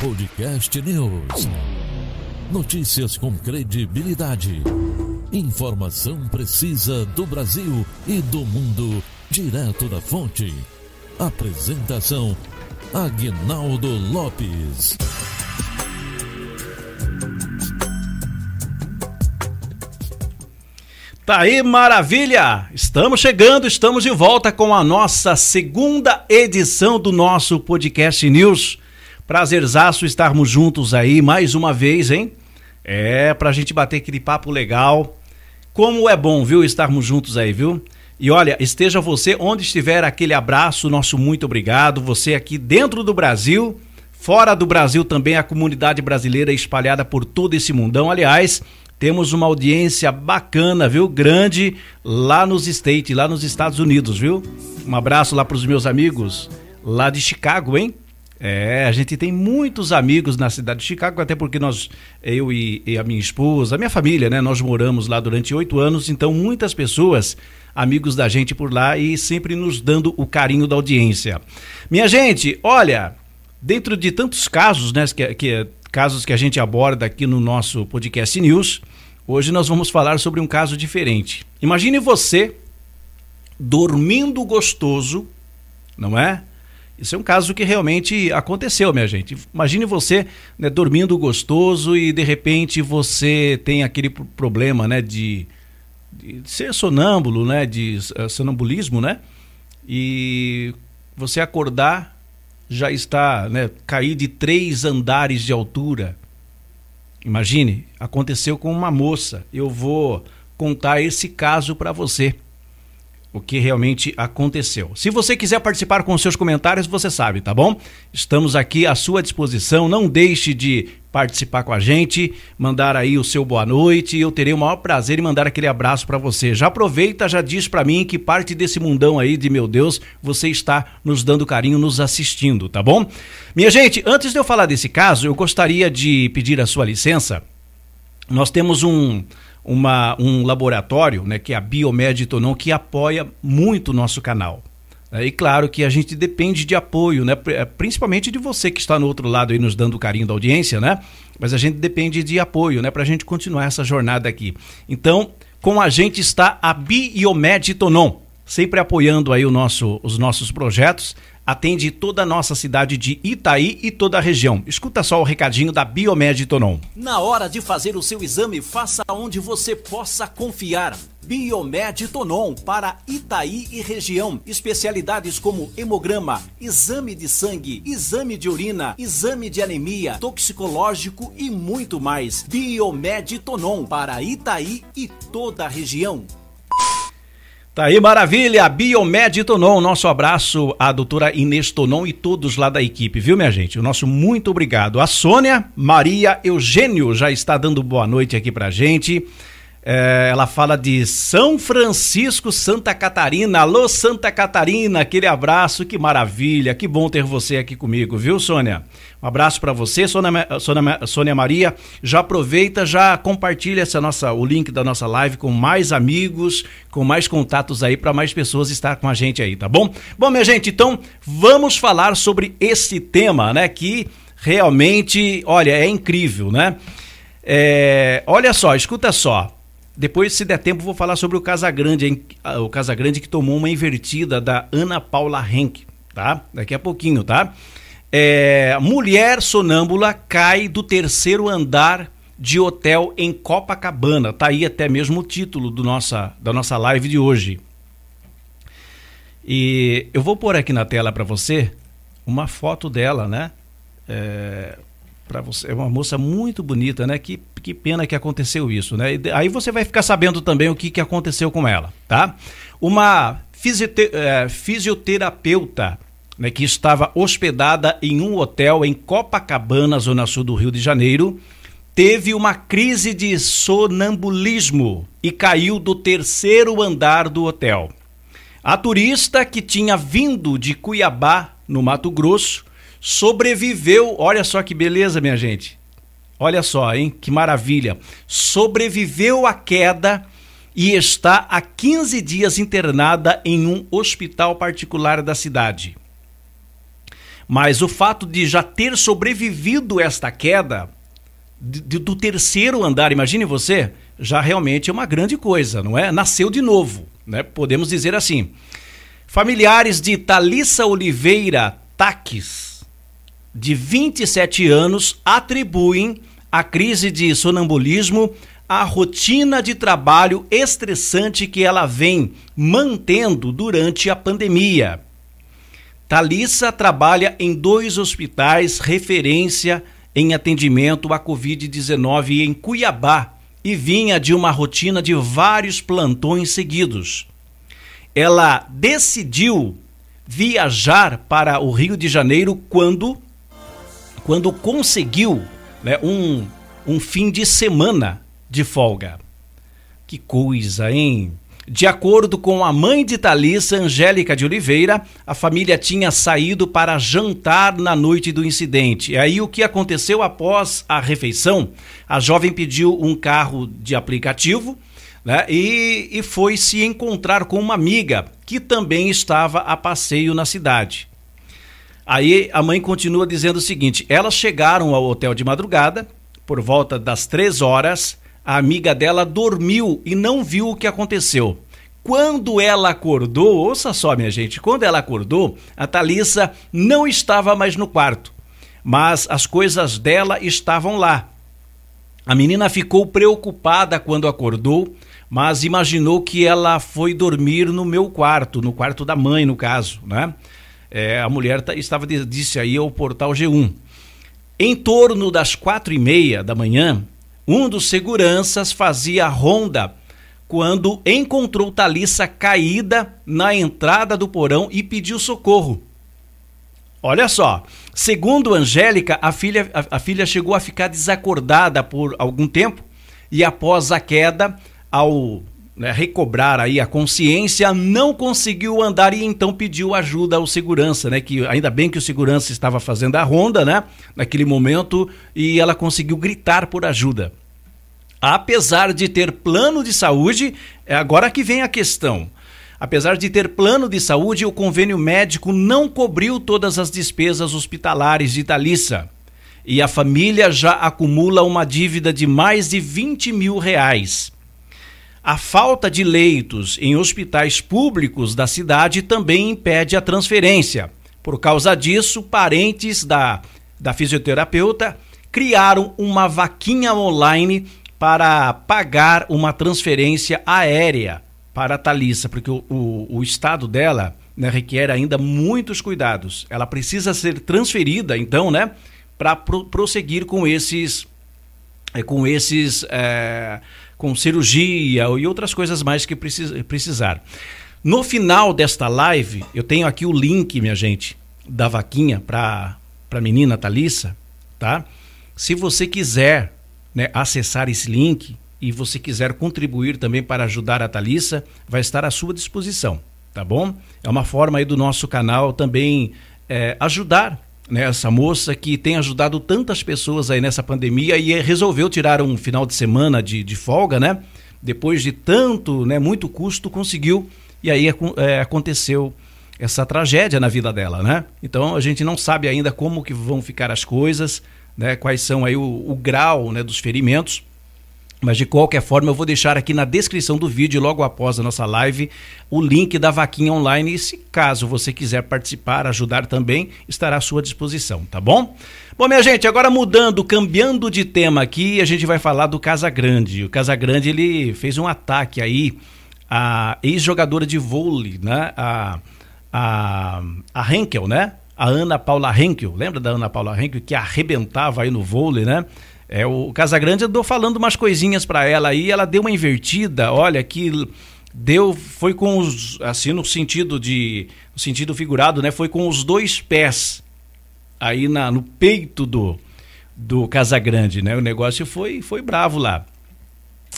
Podcast News. Notícias com credibilidade. Informação precisa do Brasil e do mundo, direto da fonte. Apresentação: Agnaldo Lopes. Tá aí, maravilha! Estamos chegando, estamos de volta com a nossa segunda edição do nosso podcast News. Prazerzaço estarmos juntos aí mais uma vez, hein? É, pra gente bater aquele papo legal. Como é bom, viu, estarmos juntos aí, viu? E olha, esteja você onde estiver, aquele abraço, nosso muito obrigado. Você aqui dentro do Brasil, fora do Brasil também, a comunidade brasileira espalhada por todo esse mundão. Aliás, temos uma audiência bacana, viu? Grande lá nos States, lá nos Estados Unidos, viu? Um abraço lá para os meus amigos lá de Chicago, hein? É, a gente tem muitos amigos na cidade de Chicago, até porque nós, eu e, e a minha esposa, a minha família, né? Nós moramos lá durante oito anos, então muitas pessoas, amigos da gente por lá e sempre nos dando o carinho da audiência. Minha gente, olha, dentro de tantos casos, né? Que, que casos que a gente aborda aqui no nosso podcast News, hoje nós vamos falar sobre um caso diferente. Imagine você dormindo gostoso, não é? Isso é um caso que realmente aconteceu, minha gente. Imagine você né, dormindo gostoso e de repente você tem aquele problema, né, de, de ser sonâmbulo, né, de uh, sonambulismo, né? E você acordar já está, né, cair de três andares de altura. Imagine, aconteceu com uma moça. Eu vou contar esse caso para você o que realmente aconteceu. Se você quiser participar com seus comentários, você sabe, tá bom? Estamos aqui à sua disposição. Não deixe de participar com a gente, mandar aí o seu boa noite. Eu terei o maior prazer em mandar aquele abraço para você. Já aproveita, já diz para mim que parte desse mundão aí de meu Deus, você está nos dando carinho, nos assistindo, tá bom? Minha gente, antes de eu falar desse caso, eu gostaria de pedir a sua licença. Nós temos um uma, um laboratório, né, que é a Biomed Tonon, que apoia muito o nosso canal. É, e claro que a gente depende de apoio, né? É, principalmente de você que está no outro lado aí nos dando carinho da audiência, né? Mas a gente depende de apoio, né? Para a gente continuar essa jornada aqui. Então, com a gente está a Biomed Tonon, sempre apoiando aí o nosso, os nossos projetos atende toda a nossa cidade de Itaí e toda a região. Escuta só o recadinho da Biomed Tonon. Na hora de fazer o seu exame, faça onde você possa confiar. Biomed Tonon para Itaí e região. Especialidades como hemograma, exame de sangue, exame de urina, exame de anemia, toxicológico e muito mais. Biomed Tonon para Itaí e toda a região. Tá aí, maravilha! Biomed Tonon, nosso abraço à doutora Inês Tonon e todos lá da equipe, viu, minha gente? O nosso muito obrigado. A Sônia Maria Eugênio já está dando boa noite aqui pra gente. É, ela fala de São Francisco, Santa Catarina. Alô, Santa Catarina, aquele abraço, que maravilha, que bom ter você aqui comigo, viu, Sônia? Um abraço para você, Sônia, Sônia, Sônia, Maria. Já aproveita, já compartilha essa nossa, o link da nossa live com mais amigos, com mais contatos aí, para mais pessoas estar com a gente aí, tá bom? Bom, minha gente, então vamos falar sobre esse tema, né? Que realmente, olha, é incrível, né? É, olha só, escuta só. Depois, se der tempo, vou falar sobre o Casagrande? Ah, o Casagrande que tomou uma invertida da Ana Paula Henk, tá? Daqui a pouquinho, tá? É, mulher sonâmbula cai do terceiro andar de hotel em Copacabana. Tá aí até mesmo o título do nossa, da nossa live de hoje. E eu vou pôr aqui na tela para você uma foto dela, né? É, para você. É uma moça muito bonita, né? Que, que pena que aconteceu isso, né? E aí você vai ficar sabendo também o que, que aconteceu com ela, tá? Uma é, fisioterapeuta né, que estava hospedada em um hotel em Copacabana, zona sul do Rio de Janeiro, teve uma crise de sonambulismo e caiu do terceiro andar do hotel. A turista que tinha vindo de Cuiabá, no Mato Grosso, sobreviveu. Olha só que beleza, minha gente. Olha só, hein? Que maravilha. Sobreviveu à queda e está há 15 dias internada em um hospital particular da cidade. Mas o fato de já ter sobrevivido esta queda de, do terceiro andar, imagine você, já realmente é uma grande coisa, não é? Nasceu de novo, né? Podemos dizer assim. Familiares de Thalissa Oliveira Taques, de 27 anos, atribuem a crise de sonambulismo à rotina de trabalho estressante que ela vem mantendo durante a pandemia. Thalissa trabalha em dois hospitais referência em atendimento à Covid-19 em Cuiabá e vinha de uma rotina de vários plantões seguidos. Ela decidiu viajar para o Rio de Janeiro quando, quando conseguiu né, um, um fim de semana de folga. Que coisa, hein? De acordo com a mãe de Thalissa, Angélica de Oliveira, a família tinha saído para jantar na noite do incidente. E aí o que aconteceu após a refeição? A jovem pediu um carro de aplicativo né, e, e foi se encontrar com uma amiga que também estava a passeio na cidade. Aí a mãe continua dizendo o seguinte: elas chegaram ao hotel de madrugada, por volta das três horas, a amiga dela dormiu e não viu o que aconteceu. Quando ela acordou, ouça só, minha gente, quando ela acordou, a Thalissa não estava mais no quarto, mas as coisas dela estavam lá. A menina ficou preocupada quando acordou, mas imaginou que ela foi dormir no meu quarto, no quarto da mãe, no caso, né? É, a mulher estava disse aí ao portal G1. Em torno das quatro e meia da manhã, um dos seguranças fazia ronda quando encontrou Talissa caída na entrada do porão e pediu socorro. Olha só, segundo Angélica, a filha, a, a filha chegou a ficar desacordada por algum tempo e após a queda, ao né, recobrar aí a consciência, não conseguiu andar e então pediu ajuda ao segurança, né? Que ainda bem que o segurança estava fazendo a ronda, né? Naquele momento e ela conseguiu gritar por ajuda apesar de ter plano de saúde, é agora que vem a questão. Apesar de ter plano de saúde, o convênio médico não cobriu todas as despesas hospitalares de Thalissa. E a família já acumula uma dívida de mais de 20 mil reais. A falta de leitos em hospitais públicos da cidade também impede a transferência. Por causa disso, parentes da, da fisioterapeuta criaram uma vaquinha online para pagar uma transferência aérea para Thalissa, porque o, o, o estado dela né, requer ainda muitos cuidados. Ela precisa ser transferida, então, né, para pro, prosseguir com esses, é, com esses, é, com cirurgia e outras coisas mais que precis, precisar. No final desta live, eu tenho aqui o link, minha gente, da vaquinha para a menina Thalissa, tá? Se você quiser né, acessar esse link e você quiser contribuir também para ajudar a Thalissa, vai estar à sua disposição, tá bom? É uma forma aí do nosso canal também é, ajudar né, essa moça que tem ajudado tantas pessoas aí nessa pandemia e resolveu tirar um final de semana de, de folga, né? Depois de tanto, né, muito custo, conseguiu e aí é, aconteceu essa tragédia na vida dela, né? Então a gente não sabe ainda como que vão ficar as coisas, né, quais são aí o, o grau né, dos ferimentos. Mas de qualquer forma, eu vou deixar aqui na descrição do vídeo, logo após a nossa live, o link da vaquinha online. E se caso você quiser participar, ajudar também, estará à sua disposição, tá bom? Bom, minha gente, agora mudando, cambiando de tema aqui, a gente vai falar do Casagrande. O Casagrande ele fez um ataque aí à ex-jogadora de vôlei, né? A, a, a Henkel, né? a Ana Paula Henkel, lembra da Ana Paula Henkel que arrebentava aí no vôlei, né? É, o Casagrande andou falando umas coisinhas para ela aí, ela deu uma invertida, olha que deu, foi com os, assim no sentido de, no sentido figurado, né? Foi com os dois pés aí na, no peito do, do Casagrande, né? O negócio foi, foi bravo lá.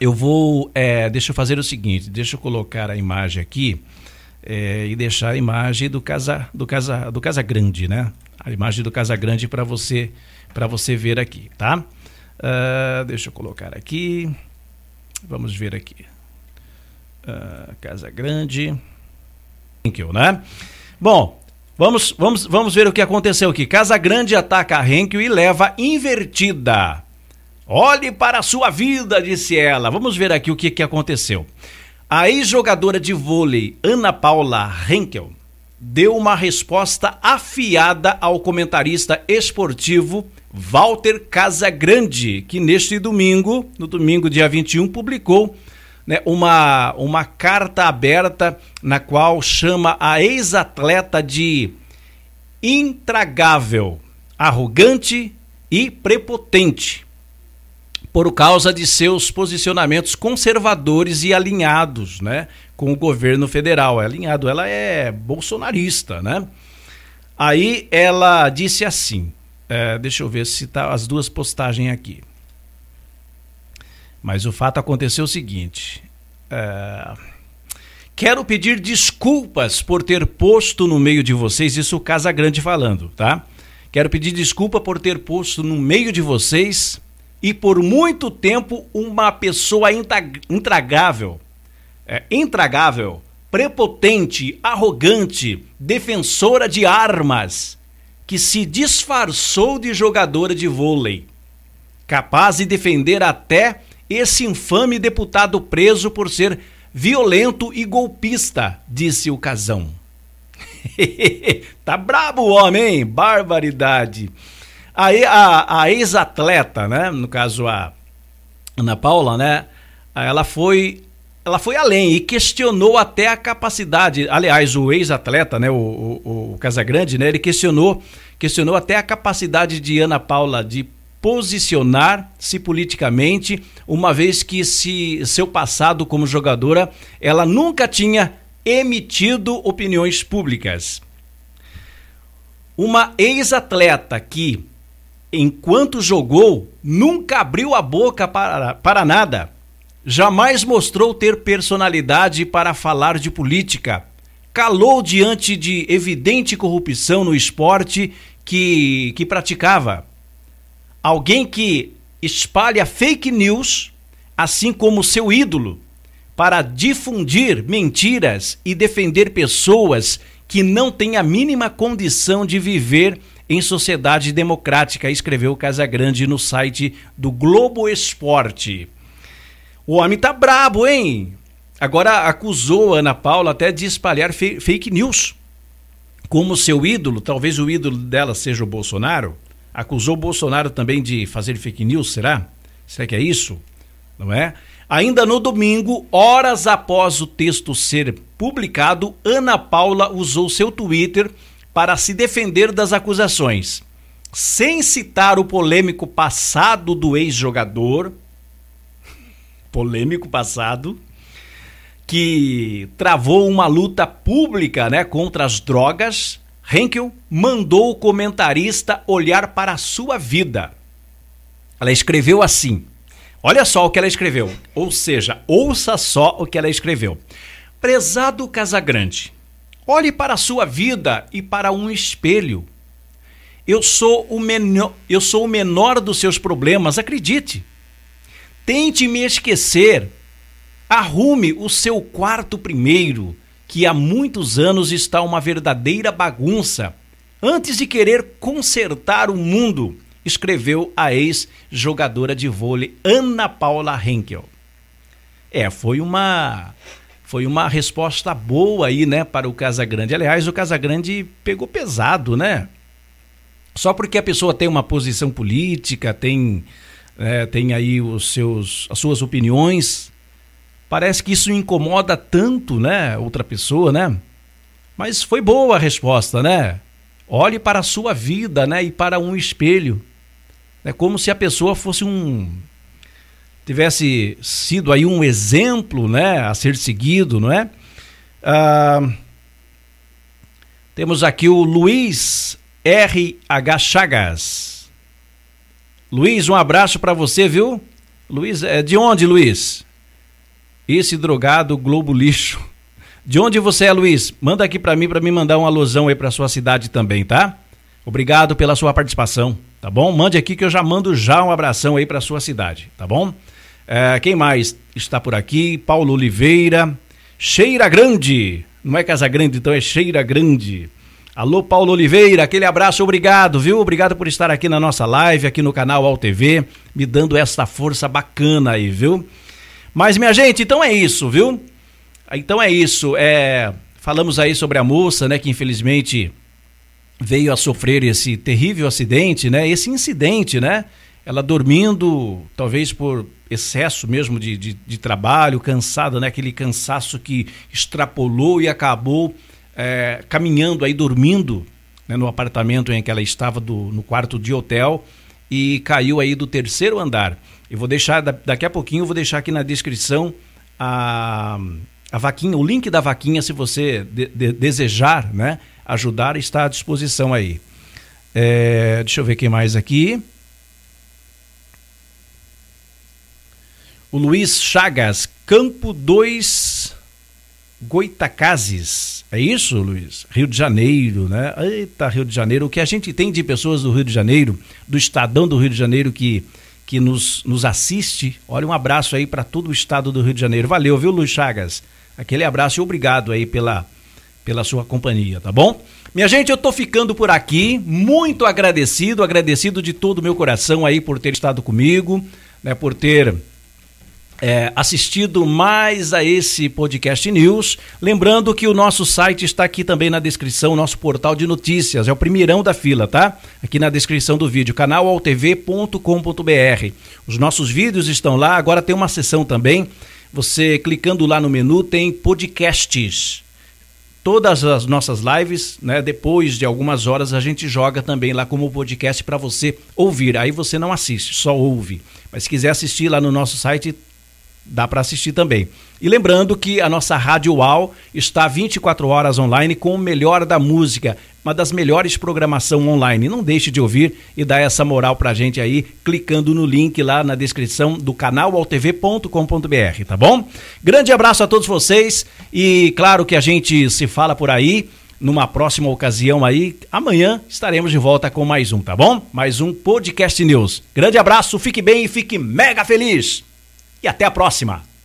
Eu vou, é, deixa eu fazer o seguinte, deixa eu colocar a imagem aqui é, e deixar a imagem do casa do casa do casa grande, né? A imagem do casa grande para você para você ver aqui, tá? Uh, deixa eu colocar aqui. Vamos ver aqui. Uh, casa grande. You, né? Bom, Vamos, vamos, vamos ver o que aconteceu aqui. Casa Grande ataca a Henkel e leva invertida. Olhe para a sua vida, disse ela. Vamos ver aqui o que, que aconteceu. A ex-jogadora de vôlei Ana Paula Henkel deu uma resposta afiada ao comentarista esportivo Walter Casagrande, que neste domingo, no domingo dia 21, publicou né, uma, uma carta aberta na qual chama a ex-atleta de intragável, arrogante e prepotente, por causa de seus posicionamentos conservadores e alinhados né, com o governo federal. É alinhado, ela é bolsonarista, né? Aí ela disse assim: é, deixa eu ver se tá as duas postagens aqui. Mas o fato aconteceu o seguinte: é, quero pedir desculpas por ter posto no meio de vocês, isso Casa Grande falando, tá? Quero pedir desculpa por ter posto no meio de vocês e por muito tempo uma pessoa intragável, é, intragável, prepotente, arrogante, defensora de armas, que se disfarçou de jogadora de vôlei, capaz de defender até esse infame deputado preso por ser violento e golpista, disse o Casão. tá brabo o homem? Barbaridade. Aí a, a ex-atleta, né? No caso a Ana Paula, né? Ela foi ela foi além e questionou até a capacidade. Aliás, o ex-atleta, né, o, o, o Casagrande, né, ele questionou, questionou até a capacidade de Ana Paula de posicionar-se politicamente, uma vez que se seu passado como jogadora, ela nunca tinha emitido opiniões públicas. Uma ex-atleta que, enquanto jogou, nunca abriu a boca para, para nada Jamais mostrou ter personalidade para falar de política. Calou diante de evidente corrupção no esporte que, que praticava. Alguém que espalha fake news, assim como seu ídolo, para difundir mentiras e defender pessoas que não têm a mínima condição de viver em sociedade democrática, escreveu Casagrande no site do Globo Esporte. O homem tá brabo, hein? Agora acusou Ana Paula até de espalhar fake news. Como seu ídolo, talvez o ídolo dela seja o Bolsonaro, acusou o Bolsonaro também de fazer fake news, será? Será que é isso? Não é? Ainda no domingo, horas após o texto ser publicado, Ana Paula usou seu Twitter para se defender das acusações. Sem citar o polêmico passado do ex-jogador, polêmico passado, que travou uma luta pública né, contra as drogas, Henkel mandou o comentarista olhar para a sua vida. Ela escreveu assim: olha só o que ela escreveu, ou seja, ouça só o que ela escreveu. Prezado Casagrande, olhe para a sua vida e para um espelho. Eu sou o menor, eu sou o menor dos seus problemas, acredite. Tente me esquecer. Arrume o seu quarto primeiro, que há muitos anos está uma verdadeira bagunça. Antes de querer consertar o mundo, escreveu a ex-jogadora de vôlei Ana Paula Henkel. É, foi uma foi uma resposta boa aí, né, para o Casagrande. Aliás, o Casagrande pegou pesado, né? Só porque a pessoa tem uma posição política, tem é, tem aí os seus, as suas opiniões. Parece que isso incomoda tanto, né, outra pessoa, né? Mas foi boa a resposta, né? Olhe para a sua vida, né, e para um espelho. É como se a pessoa fosse um tivesse sido aí um exemplo, né, a ser seguido, não é? Ah, temos aqui o Luiz R.H. Chagas. Luiz, um abraço para você, viu? Luiz, é de onde, Luiz? Esse drogado Globo Lixo. De onde você é, Luiz? Manda aqui para mim para me mandar uma alusão aí para sua cidade também, tá? Obrigado pela sua participação, tá bom? Mande aqui que eu já mando já um abração aí para sua cidade, tá bom? É, quem mais está por aqui? Paulo Oliveira, Cheira Grande. Não é Casa Grande, então é Cheira Grande. Alô, Paulo Oliveira, aquele abraço, obrigado, viu? Obrigado por estar aqui na nossa live, aqui no canal Al TV, me dando essa força bacana aí, viu? Mas, minha gente, então é isso, viu? Então é isso. É, falamos aí sobre a moça, né, que infelizmente veio a sofrer esse terrível acidente, né? Esse incidente, né? Ela dormindo, talvez por excesso mesmo de, de, de trabalho, cansada, né? Aquele cansaço que extrapolou e acabou é, caminhando aí, dormindo né, no apartamento em que ela estava, do, no quarto de hotel, e caiu aí do terceiro andar. Eu vou deixar, daqui a pouquinho, eu vou deixar aqui na descrição a, a vaquinha, o link da vaquinha, se você de, de, desejar né, ajudar, está à disposição aí. É, deixa eu ver quem mais aqui. O Luiz Chagas, Campo 2 Goitacazes. É isso, Luiz? Rio de Janeiro, né? Eita, Rio de Janeiro. O que a gente tem de pessoas do Rio de Janeiro, do Estadão do Rio de Janeiro que, que nos, nos assiste. Olha, um abraço aí para todo o estado do Rio de Janeiro. Valeu, viu, Luiz Chagas? Aquele abraço e obrigado aí pela, pela sua companhia, tá bom? Minha gente, eu tô ficando por aqui, muito agradecido, agradecido de todo o meu coração aí por ter estado comigo, né, por ter é, assistido mais a esse podcast news. Lembrando que o nosso site está aqui também na descrição, nosso portal de notícias, é o primeirão da fila, tá? Aqui na descrição do vídeo, canalaltv.com.br. Os nossos vídeos estão lá, agora tem uma seção também. Você clicando lá no menu tem podcasts. Todas as nossas lives, né, depois de algumas horas a gente joga também lá como podcast para você ouvir. Aí você não assiste, só ouve. Mas se quiser assistir lá no nosso site, dá para assistir também. E lembrando que a nossa Rádio UAU está 24 horas online com o melhor da música, uma das melhores programação online. Não deixe de ouvir e dar essa moral pra gente aí, clicando no link lá na descrição do canal altv.com.br, tá bom? Grande abraço a todos vocês e claro que a gente se fala por aí numa próxima ocasião aí. Amanhã estaremos de volta com mais um, tá bom? Mais um Podcast News. Grande abraço, fique bem e fique mega feliz! E até a próxima!